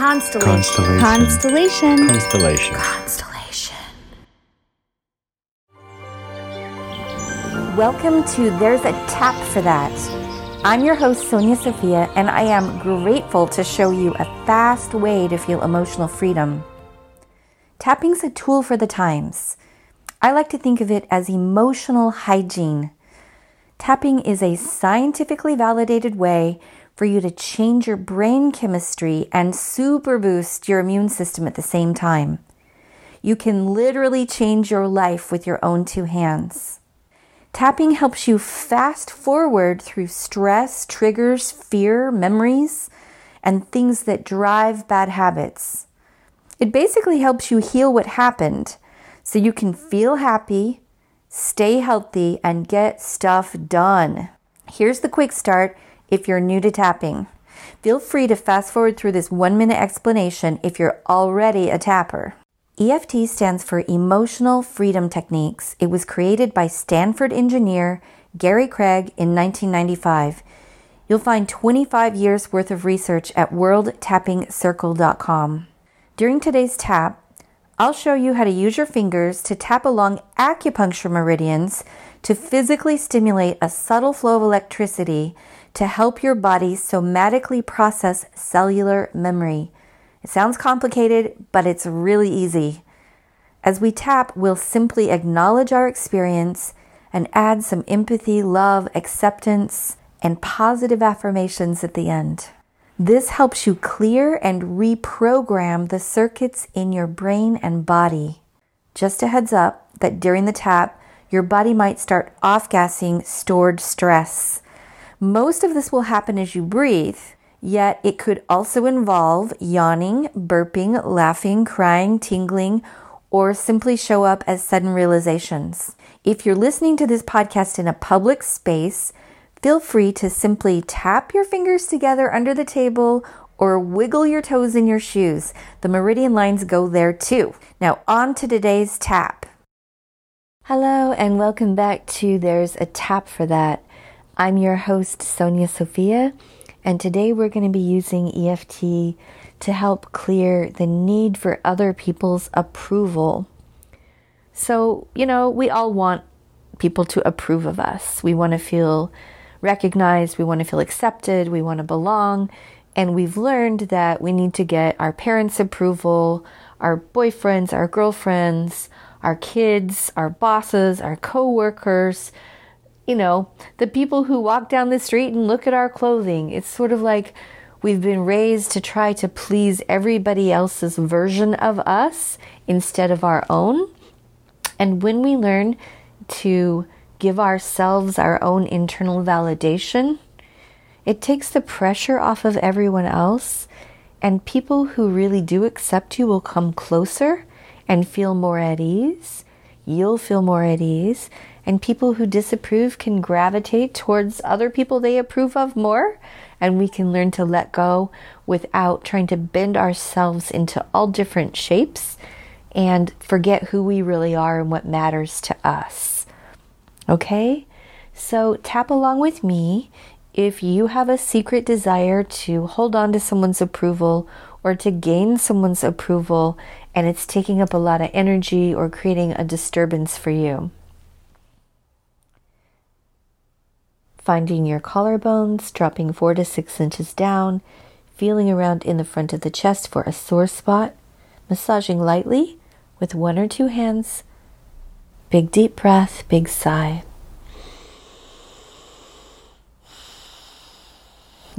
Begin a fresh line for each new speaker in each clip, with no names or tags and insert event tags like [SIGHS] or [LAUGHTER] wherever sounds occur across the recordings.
Constellation.
Constellation.
Constellation.
Constellation.
Welcome to There's a Tap for That. I'm your host, Sonia Sophia, and I am grateful to show you a fast way to feel emotional freedom. Tapping's a tool for the times. I like to think of it as emotional hygiene. Tapping is a scientifically validated way for you to change your brain chemistry and super boost your immune system at the same time. You can literally change your life with your own two hands. Tapping helps you fast forward through stress, triggers, fear, memories, and things that drive bad habits. It basically helps you heal what happened so you can feel happy, stay healthy, and get stuff done. Here's the quick start if you're new to tapping. Feel free to fast forward through this one minute explanation if you're already a tapper. EFT stands for Emotional Freedom Techniques. It was created by Stanford engineer Gary Craig in 1995. You'll find 25 years worth of research at worldtappingcircle.com. During today's tap, I'll show you how to use your fingers to tap along acupuncture meridians to physically stimulate a subtle flow of electricity to help your body somatically process cellular memory. It sounds complicated, but it's really easy. As we tap, we'll simply acknowledge our experience and add some empathy, love, acceptance, and positive affirmations at the end. This helps you clear and reprogram the circuits in your brain and body. Just a heads up that during the tap, your body might start off gassing stored stress. Most of this will happen as you breathe, yet it could also involve yawning, burping, laughing, crying, tingling, or simply show up as sudden realizations. If you're listening to this podcast in a public space, feel free to simply tap your fingers together under the table or wiggle your toes in your shoes. The meridian lines go there too. Now, on to today's tap. Hello, and welcome back to There's a Tap for That. I'm your host, Sonia Sophia, and today we're going to be using EFT to help clear the need for other people's approval. So, you know, we all want people to approve of us. We want to feel recognized, we want to feel accepted, we want to belong, and we've learned that we need to get our parents' approval, our boyfriends, our girlfriends, our kids, our bosses, our coworkers, you know, the people who walk down the street and look at our clothing. It's sort of like we've been raised to try to please everybody else's version of us instead of our own. And when we learn to give ourselves our own internal validation, it takes the pressure off of everyone else, and people who really do accept you will come closer and feel more at ease. You'll feel more at ease, and people who disapprove can gravitate towards other people they approve of more. And we can learn to let go without trying to bend ourselves into all different shapes and forget who we really are and what matters to us. Okay? So tap along with me if you have a secret desire to hold on to someone's approval or to gain someone's approval and it's taking up a lot of energy or creating a disturbance for you. Finding your collarbones, dropping four to six inches down, feeling around in the front of the chest for a sore spot, massaging lightly with one or two hands. Big deep breath, big sigh.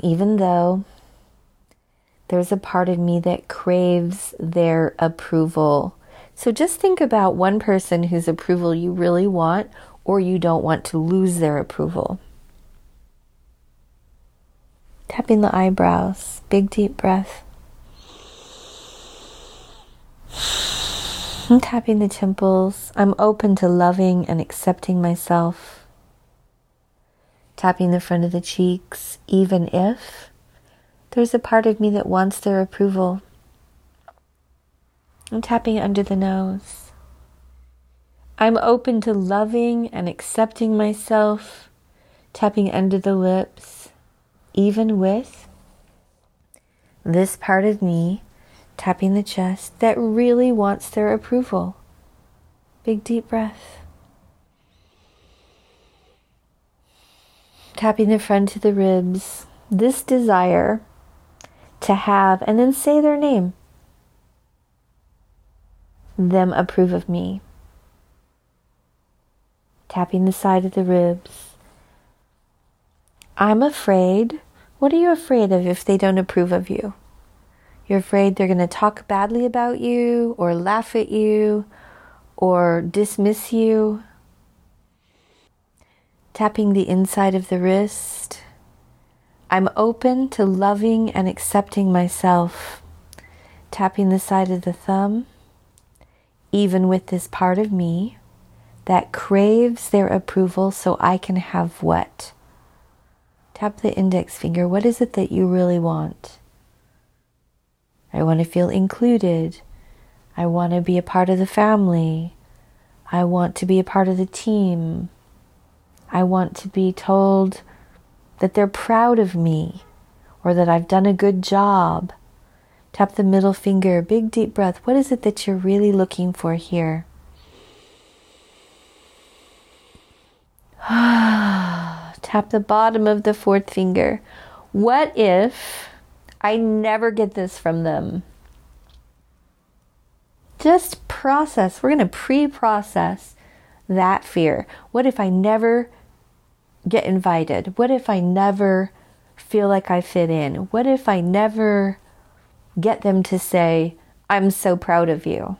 Even though there's a part of me that craves their approval. So just think about one person whose approval you really want or you don't want to lose their approval tapping the eyebrows, big deep breath. I'm tapping the temples. I'm open to loving and accepting myself. Tapping the front of the cheeks, even if there's a part of me that wants their approval. I'm tapping under the nose. I'm open to loving and accepting myself, tapping under the lips even with this part of me tapping the chest, that really wants their approval. Big deep breath. Tapping the front to the ribs. This desire to have, and then say their name. Them approve of me. Tapping the side of the ribs. I'm afraid. What are you afraid of if they don't approve of you? You're afraid they're going to talk badly about you or laugh at you or dismiss you. Tapping the inside of the wrist. I'm open to loving and accepting myself. Tapping the side of the thumb. Even with this part of me that craves their approval so I can have what? Tap the index finger. What is it that you really want? I want to feel included. I want to be a part of the family. I want to be a part of the team. I want to be told that they're proud of me or that I've done a good job. Tap the middle finger, big deep breath. What is it that you're really looking for here? [SIGHS] [SIGHS] Tap the bottom of the fourth finger. What if I never get this from them. Just process. We're going to pre process that fear. What if I never get invited? What if I never feel like I fit in? What if I never get them to say, I'm so proud of you?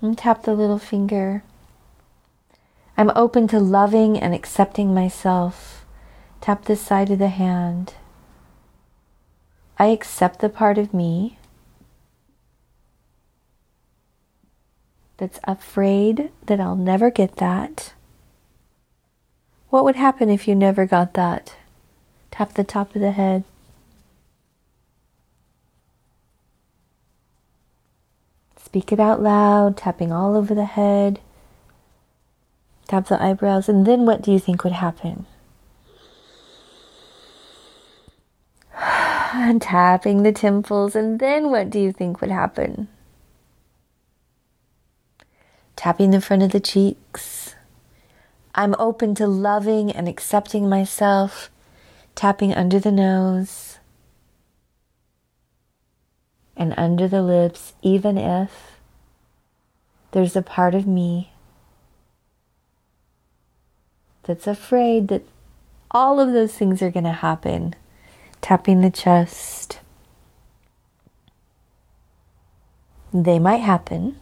And tap the little finger. I'm open to loving and accepting myself. Tap this side of the hand. I accept the part of me that's afraid that I'll never get that. What would happen if you never got that? Tap the top of the head. Speak it out loud, tapping all over the head. Tap the eyebrows, and then what do you think would happen? And [SIGHS] tapping the temples, and then what do you think would happen? Tapping the front of the cheeks. I'm open to loving and accepting myself. Tapping under the nose and under the lips, even if there's a part of me that's afraid that all of those things are going to happen. Tapping the chest. They might happen.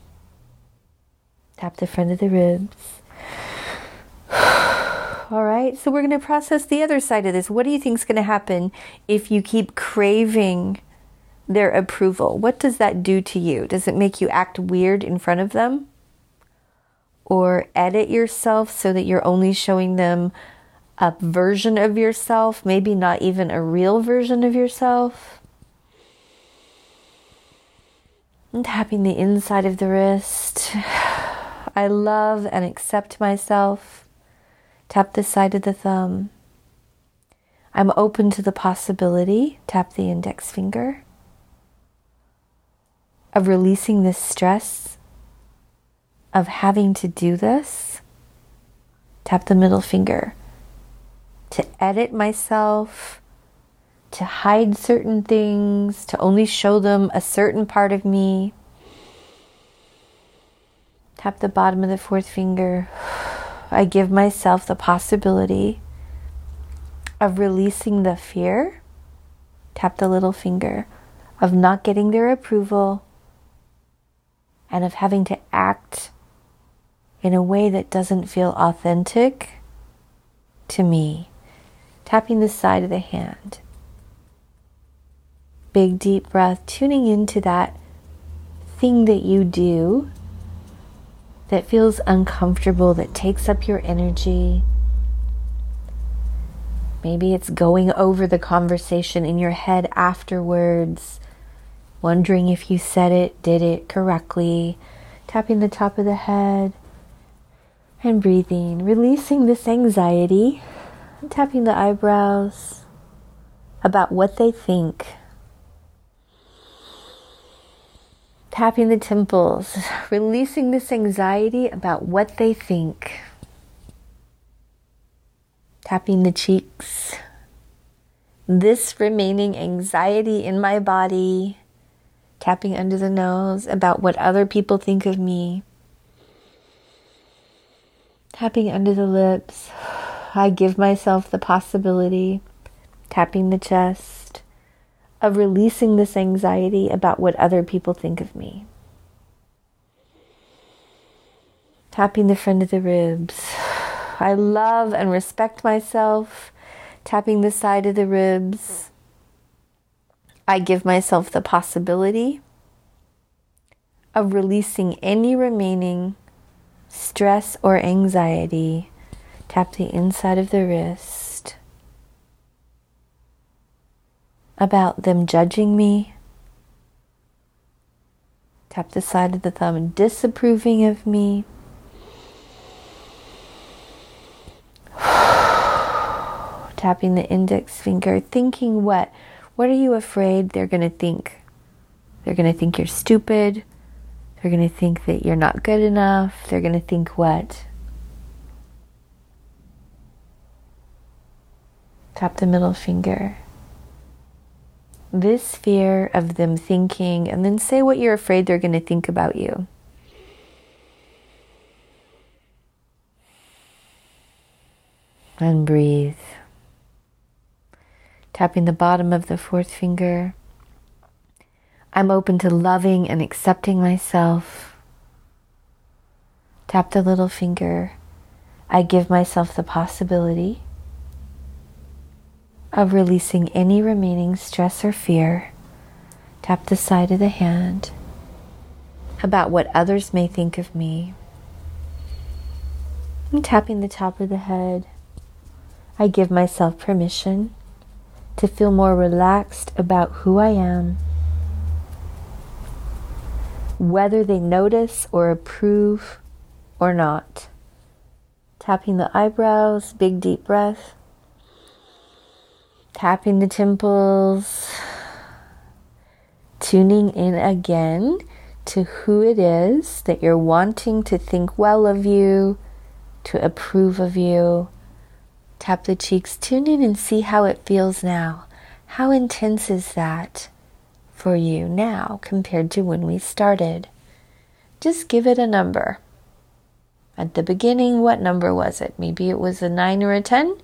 Tap the front of the ribs. [SIGHS] All right, so we're going to process the other side of this. What do you think is going to happen if you keep craving their approval? What does that do to you? Does it make you act weird in front of them? or edit yourself so that you're only showing them a version of yourself, maybe not even a real version of yourself. And tapping the inside of the wrist. [SIGHS] I love and accept myself. Tap the side of the thumb. I'm open to the possibility, tap the index finger, of releasing this stress of having to do this, tap the middle finger to edit myself, to hide certain things, to only show them a certain part of me. Tap the bottom of the fourth finger. I give myself the possibility of releasing the fear. Tap the little finger of not getting their approval and of having to act in a way that doesn't feel authentic to me. Tapping the side of the hand. Big deep breath, tuning into that thing that you do that feels uncomfortable, that takes up your energy. Maybe it's going over the conversation in your head afterwards, wondering if you said it, did it correctly, tapping the top of the head and breathing, releasing this anxiety, tapping the eyebrows, about what they think. Tapping the temples, [LAUGHS] releasing this anxiety about what they think. Tapping the cheeks. This remaining anxiety in my body. Tapping under the nose about what other people think of me. Tapping under the lips. I give myself the possibility, tapping the chest, of releasing this anxiety about what other people think of me. Tapping the front of the ribs. I love and respect myself. Tapping the side of the ribs. I give myself the possibility of releasing any remaining stress or anxiety Tap the inside of the wrist. About them judging me. Tap the side of the thumb disapproving of me. [SIGHS] Tapping the index finger, thinking what? What are you afraid they're going to think? They're going to think you're stupid. They're going to think that you're not good enough. They're going to think what? Tap the middle finger. This fear of them thinking, and then say what you're afraid they're going to think about you. And breathe. Tapping the bottom of the fourth finger. I'm open to loving and accepting myself. Tap the little finger. I give myself the possibility of releasing any remaining stress or fear. Tap the side of the hand about what others may think of me. I'm tapping the top of the head. I give myself permission to feel more relaxed about who I am. Whether they notice or approve or not. Tapping the eyebrows, big deep breath tapping the temples, tuning in again to who it is that you're wanting to think well of you, to approve of you. Tap the cheeks, tune in and see how it feels now. How intense is that for you now compared to when we started? Just give it a number. At the beginning, what number was it? Maybe it was a 9 or a 10?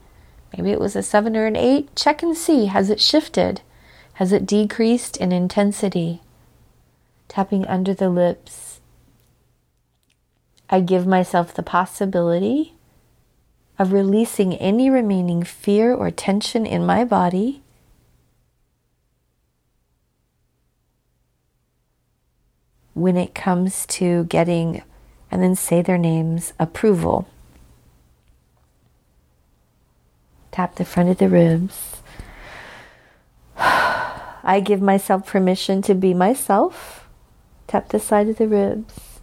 Maybe it was a seven or an eight. Check and see. Has it shifted? Has it decreased in intensity? Tapping under the lips. I give myself the possibility of releasing any remaining fear or tension in my body. When it comes to getting, and then say their names, approval. Tap the front of the ribs. [SIGHS] I give myself permission to be myself. Tap the side of the ribs.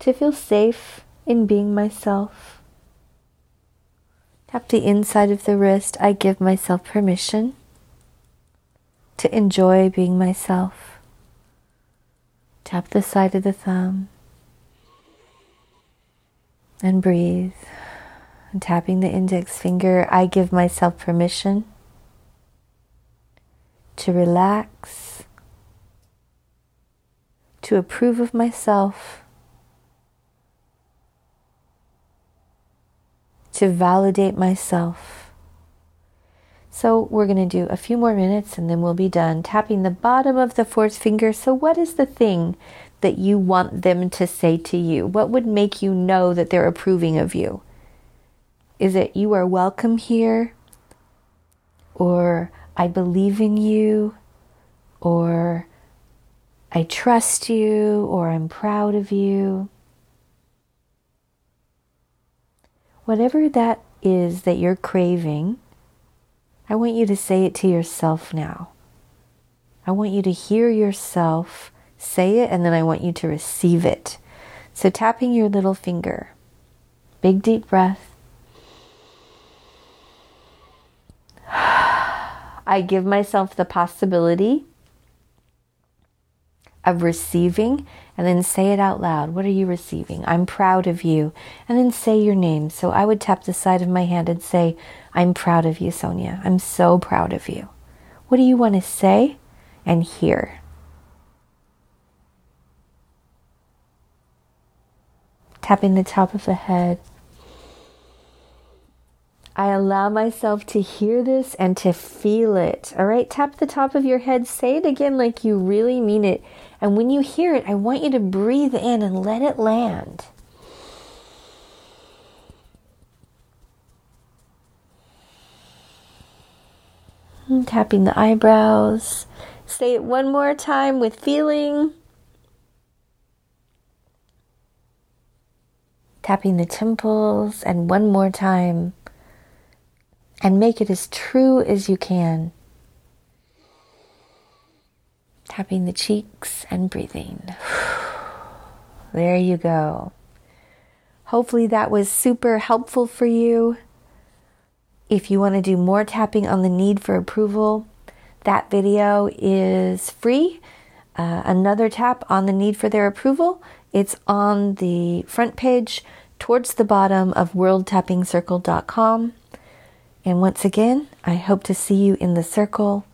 To feel safe in being myself. Tap the inside of the wrist. I give myself permission to enjoy being myself. Tap the side of the thumb and breathe and tapping the index finger, I give myself permission to relax, to approve of myself, to validate myself. So, we're going to do a few more minutes and then we'll be done. Tapping the bottom of the fourth finger. So, what is the thing that you want them to say to you? What would make you know that they're approving of you? Is it you are welcome here? Or I believe in you? Or I trust you? Or I'm proud of you? Whatever that is that you're craving, I want you to say it to yourself now. I want you to hear yourself say it and then I want you to receive it. So, tapping your little finger, big deep breath. [SIGHS] I give myself the possibility of receiving and then say it out loud. What are you receiving? I'm proud of you. And then say your name. So I would tap the side of my hand and say, I'm proud of you, Sonia. I'm so proud of you. What do you want to say and hear? Tapping the top of the head. I allow myself to hear this and to feel it. All right, tap the top of your head. Say it again like you really mean it. And when you hear it, I want you to breathe in and let it land. And tapping the eyebrows. Say it one more time with feeling. Tapping the temples, and one more time and make it as true as you can. Tapping the cheeks and breathing. [SIGHS] There you go. Hopefully, that was super helpful for you. If you want to do more tapping on the need for approval, that video is free. Uh, another tap on the need for their approval. It's on the front page towards the bottom of worldtappingcircle.com. And once again, I hope to see you in the circle.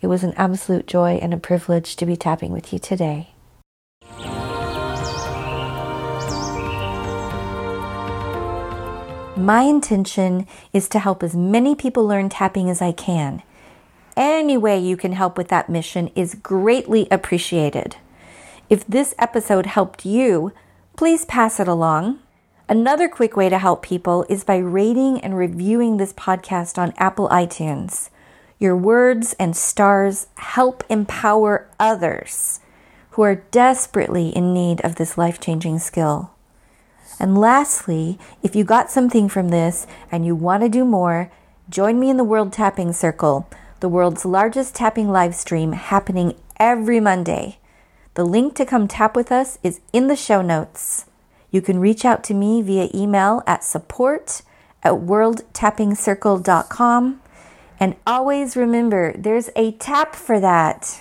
It was an absolute joy and a privilege to be tapping with you today. My intention is to help as many people learn tapping as I can. Any way you can help with that mission is greatly appreciated. If this episode helped you, please pass it along. Another quick way to help people is by rating and reviewing this podcast on Apple iTunes. Your words and stars help empower others who are desperately in need of this life changing skill. And lastly, if you got something from this and you want to do more, join me in the World Tapping Circle, the world's largest tapping live stream happening every Monday. The link to come tap with us is in the show notes. You can reach out to me via email at support at worldtappingcircle.com. And always remember, there's a tap for that.